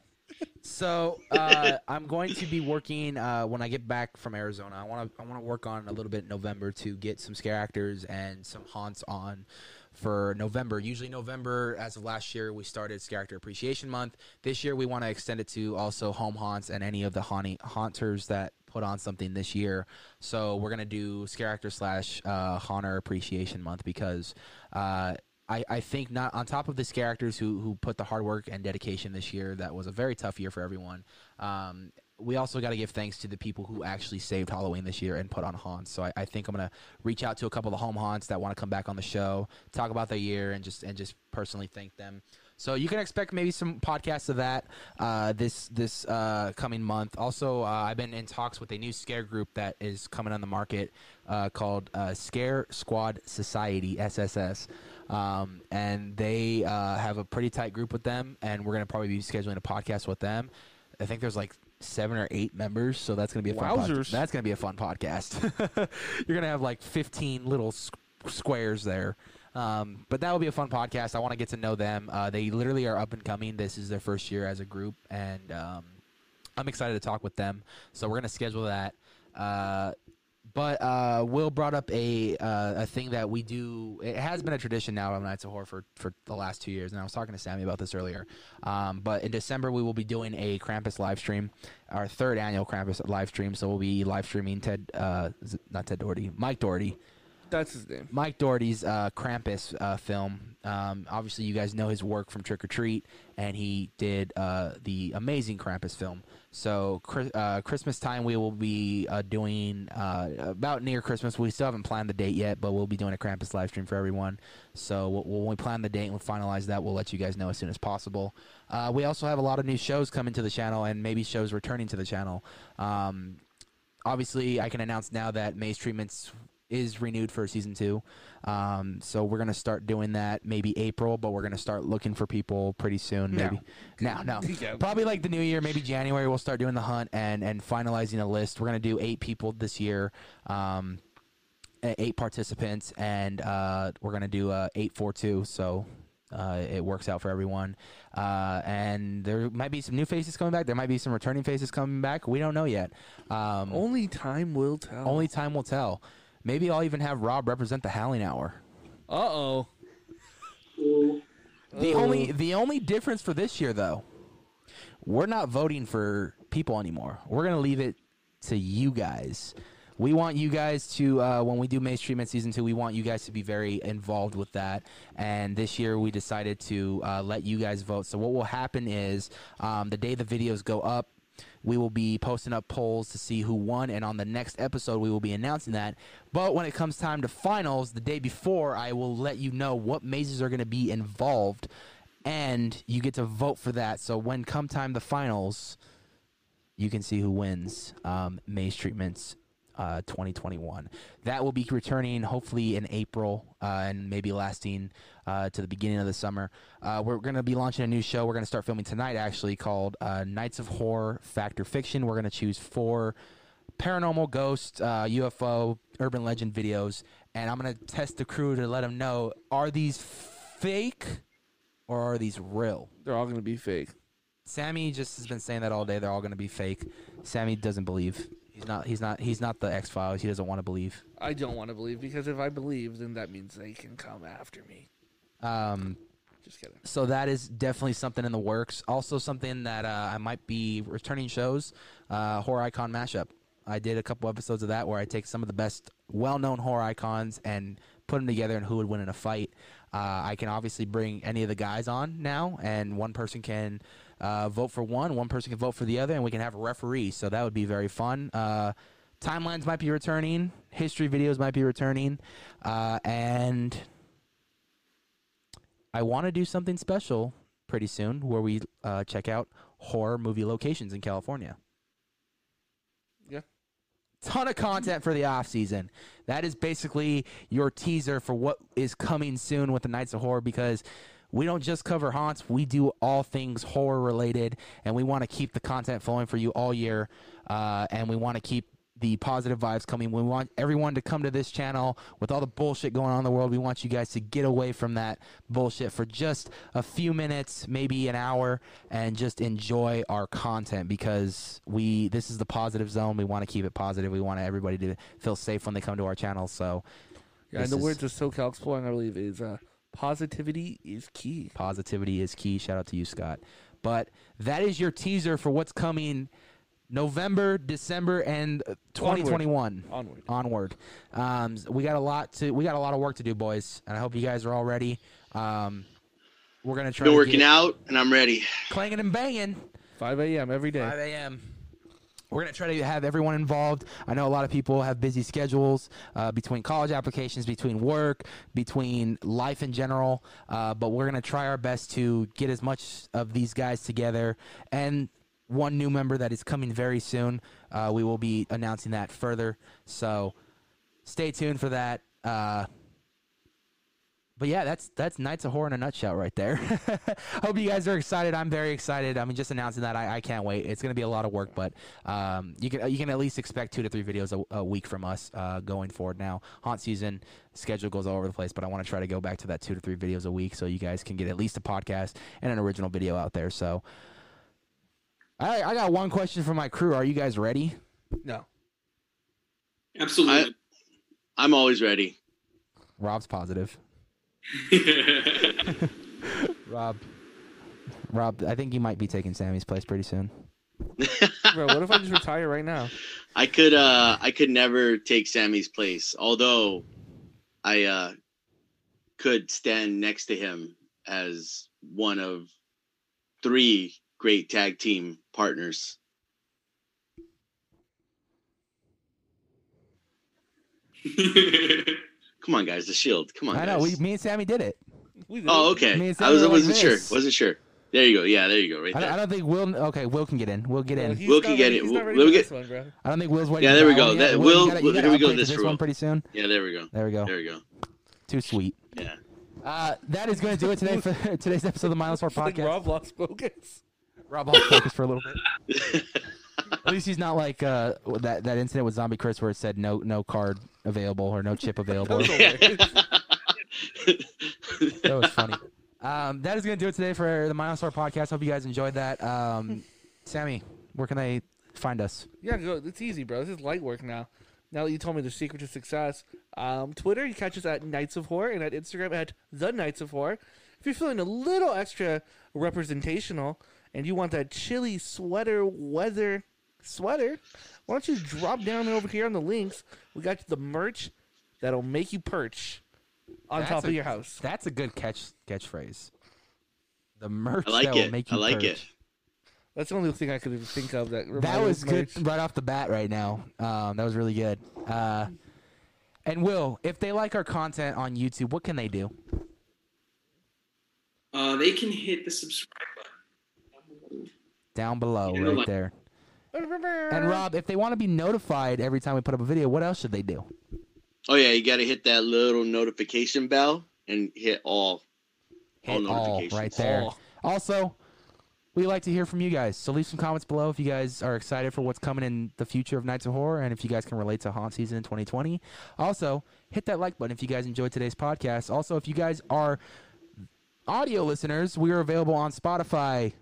So uh, I'm going to be working uh, when I get back from Arizona. I want to I want to work on a little bit in November to get some scare actors and some haunts on for November. Usually November, as of last year, we started Scare Actor Appreciation Month. This year we want to extend it to also home haunts and any of the haunting, haunters that put on something this year. So we're gonna do Scare Actor slash uh, Haunter Appreciation Month because. Uh, I, I think not on top of the characters who, who put the hard work and dedication this year. That was a very tough year for everyone. Um, we also got to give thanks to the people who actually saved Halloween this year and put on haunts. So I, I think I'm gonna reach out to a couple of the home haunts that want to come back on the show, talk about their year, and just and just personally thank them. So you can expect maybe some podcasts of that uh, this this uh, coming month. Also, uh, I've been in talks with a new scare group that is coming on the market uh, called uh, Scare Squad Society (SSS), um, and they uh, have a pretty tight group with them. And we're gonna probably be scheduling a podcast with them. I think there's like seven or eight members, so that's gonna be a fun. Pod- Wowzers. that's gonna be a fun podcast. (laughs) You're gonna have like 15 little s- squares there. Um, but that will be a fun podcast. I want to get to know them. Uh, they literally are up and coming. This is their first year as a group, and um, I'm excited to talk with them. So we're gonna schedule that. Uh, but uh, Will brought up a uh, a thing that we do. It has been a tradition now on Knights of Horror for, for the last two years, and I was talking to Sammy about this earlier. Um, but in December, we will be doing a Krampus live stream, our third annual Krampus live stream. So we'll be live streaming Ted, uh, not Ted Dougherty, Mike Dougherty, That's his name. Mike Dougherty's uh, Krampus uh, film. Um, obviously, you guys know his work from Trick 'r Treat, and he did uh, the amazing Krampus film. So, uh, Christmas time, we will be uh, doing uh, about near Christmas. We still haven't planned the date yet, but we'll be doing a Krampus live stream for everyone. So, we'll, when we plan the date and we finalize that, we'll let you guys know as soon as possible. Uh, we also have a lot of new shows coming to the channel, and maybe shows returning to the channel. Um, obviously, I can announce now that Maze Treatments is renewed for season two. Um, so we're gonna start doing that maybe April, but we're gonna start looking for people pretty soon. Maybe now, no, (laughs) Yeah. probably like the new year, maybe January. We'll start doing the hunt and and finalizing a list. We're gonna do eight people this year. Um, eight participants, and uh, we're gonna do uh, eight four two. So uh, it works out for everyone. Uh, and there might be some new faces coming back. There might be some returning faces coming back. We don't know yet. Um, Only time will tell. only time will tell. Maybe I'll even have Rob represent the Howling Hour. Uh oh. The only the only difference for this year though, we're not voting for people anymore. We're gonna leave it to you guys. We want you guys to uh, when we do Maze Treatment Season Two, we want you guys to be very involved with that. And this year we decided to uh, let you guys vote. So what will happen is um, the day the videos go up, we will be posting up polls to see who won, and on the next episode, we will be announcing that. But when it comes time to finals, the day before, I will let you know what mazes are going to be involved, and you get to vote for that. So when come time the finals, you can see who wins um, maze treatments. Uh, 2021. That will be returning hopefully in April uh, and maybe lasting uh, to the beginning of the summer. Uh, we're going to be launching a new show. We're going to start filming tonight, actually, called uh, Knights of Horror Fact or Fiction. We're going to choose four paranormal, ghost, uh, UFO, urban legend videos, and I'm going to test the crew to let them know are these fake or are these real? They're all gonna be fake. Sammy just has been saying that all day. They're all going to be fake. Sammy doesn't believe. He's not. He's not. He's not the X Files. He doesn't want to believe. I don't want to believe because if I believe, then that means they can come after me. Um, Just kidding. so that is definitely something in the works. Also, something that uh, I might be returning shows, uh, horror icon mashup. I did a couple episodes of that where I take some of the best well-known horror icons and put them together and who would win in a fight. Uh, I can obviously bring any of the guys on now, and one person can uh, vote for one, one person can vote for the other, and we can have a referee. So that would be very fun. Uh, timelines might be returning, history videos might be returning, uh, and I want to do something special pretty soon where we uh, check out horror movie locations in California. Yeah. Ton of content for the off season. That is basically your teaser for what is coming soon with the Knights of Horror because we don't just cover haunts, we do all things horror related, and we want to keep the content flowing for you all year, uh, and we want to keep the positive vibes coming. We want everyone to come to this channel with all the bullshit going on in the world. We want you guys to get away from that bullshit for just a few minutes, maybe an hour, and just enjoy our content because we this is the positive zone. We want to keep it positive. We want everybody to feel safe when they come to our channel. So Yeah, and the is- words of SoCal Exploring, I believe, is uh, positivity is key. positivity is key. Shout out to you, Scott. But that is your teaser for what's coming November, December, and uh, 2021 Onward. onward. Um, we got a lot to we got a lot of work to do, boys, and I hope you guys are all ready. Um, we're gonna try Been to working get out and I'm ready. clanging and banging. 5 a.m. every day. 5 a.m. We're going to try to have everyone involved. I know a lot of people have busy schedules uh, between college applications, between work, between life in general. Uh, but we're going to try our best to get as much of these guys together. And one new member that is coming very soon. Uh, we will be announcing that further. So stay tuned for that. But yeah, that's that's Knights of Horror in a nutshell right there. (laughs) Hope you guys are excited. I'm very excited. I mean, just announcing that, I, I can't wait. It's going to be a lot of work, but um, you can you can at least expect two to three videos a, a week from us uh, going forward. Now, haunt season schedule goes all over the place, but I want to try to go back to that two to three videos a week, so you guys can get at least a podcast and an original video out there. So, I I got one question for my crew. Are you guys ready? No. Absolutely. I'm always ready. Rob's positive. (laughs) Rob, Rob, I think you might be taking Sammy's place pretty soon. (laughs) Bro, what if I just retire right now? I could uh I could never take Sammy's place, although I uh could stand next to him as one of three great tag team partners. (laughs) Come on guys, the shield. Come on. I know. guys. We, me and Sammy did it. We did Oh, okay. Me and I Sammy was I were like wasn't sure. Wasn't sure. There you go. Yeah, there you go. Right I don't, I don't think Will. Okay, Will can get in. We'll get in. he's Will not can ready- get it. he's Will- not ready Will get- this one, bro. I don't think Will's waiting. Yeah, there we go. That- Will, Will- gotta, Will- here we go upgrade this this one pretty soon. Yeah, there we go. There we go. There we go. Too sweet. Yeah. Uh, that is going to do it today for (laughs) today's episode of the Mindless Horror Like Podcast. Rob lost focus. Rob lost focus for a little bit. (laughs) At least he's not like uh, that that incident with Zombie Chris where it said no no card available or no chip available. That was hilarious. that was funny. Um, that is going to do it today for the Milestone podcast. Hope you guys enjoyed that. Um, Sammy, where can they find us? Yeah, go. It's easy, bro. This is light work now. Now that you told me the secret to success, um, Twitter you catch us at Knights of Horror and at Instagram at the Knights of Horror. If you're feeling a little extra representational and you want that chilly sweater weather sweater, why don't you drop down over here on the links? We got the merch that'll make you perch on That's top a- of your house. That's a good catch catchphrase. The merch I like that will it. make I you like perch. it. That's the only thing I could even think of that. That was of good right off the bat right now. Um, that was really good. Uh, and Will, if they like our content on YouTube, what can they do? Uh, they can hit the subscribe button. Down below, Yeah, right like- there. And Rob, if they want to be notified every time we put up a video, what else should they do? Oh yeah, you got to hit that little notification bell and hit all. Hit All all notifications. right there. All. Also, we like to hear from you guys. So leave some comments below if you guys are excited for what's coming in the future of Knights of Horror and if you guys can relate to Haunt Season in 2020. Also, hit that like button if you guys enjoyed today's podcast. Also, if you guys are audio listeners, we are available on Spotify,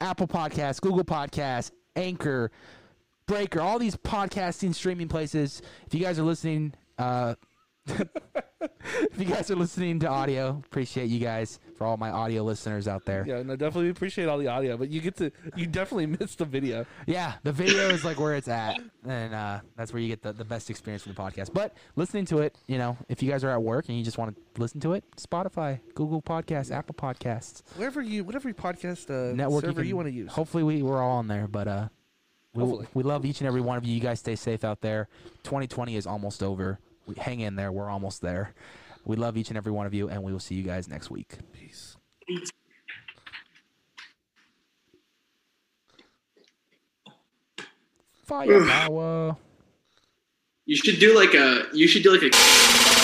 Apple Podcasts, Google Podcasts, Anchor, Breaker, all these podcasting streaming places. If you guys are listening, uh, (laughs) if you guys are listening to audio, appreciate you guys for all my audio listeners out there. Yeah, no, definitely appreciate all the audio, but you get to you definitely (laughs) miss the video. Yeah, the video is like where it's at, and uh, that's where you get the, the best experience from the podcast. But listening to it, you know, if you guys are at work and you just want to listen to it, Spotify, Google Podcasts, Apple Podcasts, wherever you whatever podcast uh, network server can- you, want to use. Hopefully, we we're all on there, but uh, we Hopefully. we love each and every one of you. You guys stay safe out there. 2020 is almost over. We hang in there. We're almost there. We love each and every one of you, and we will see you guys next week. Peace. Firepower. You should do like a. You should do like a.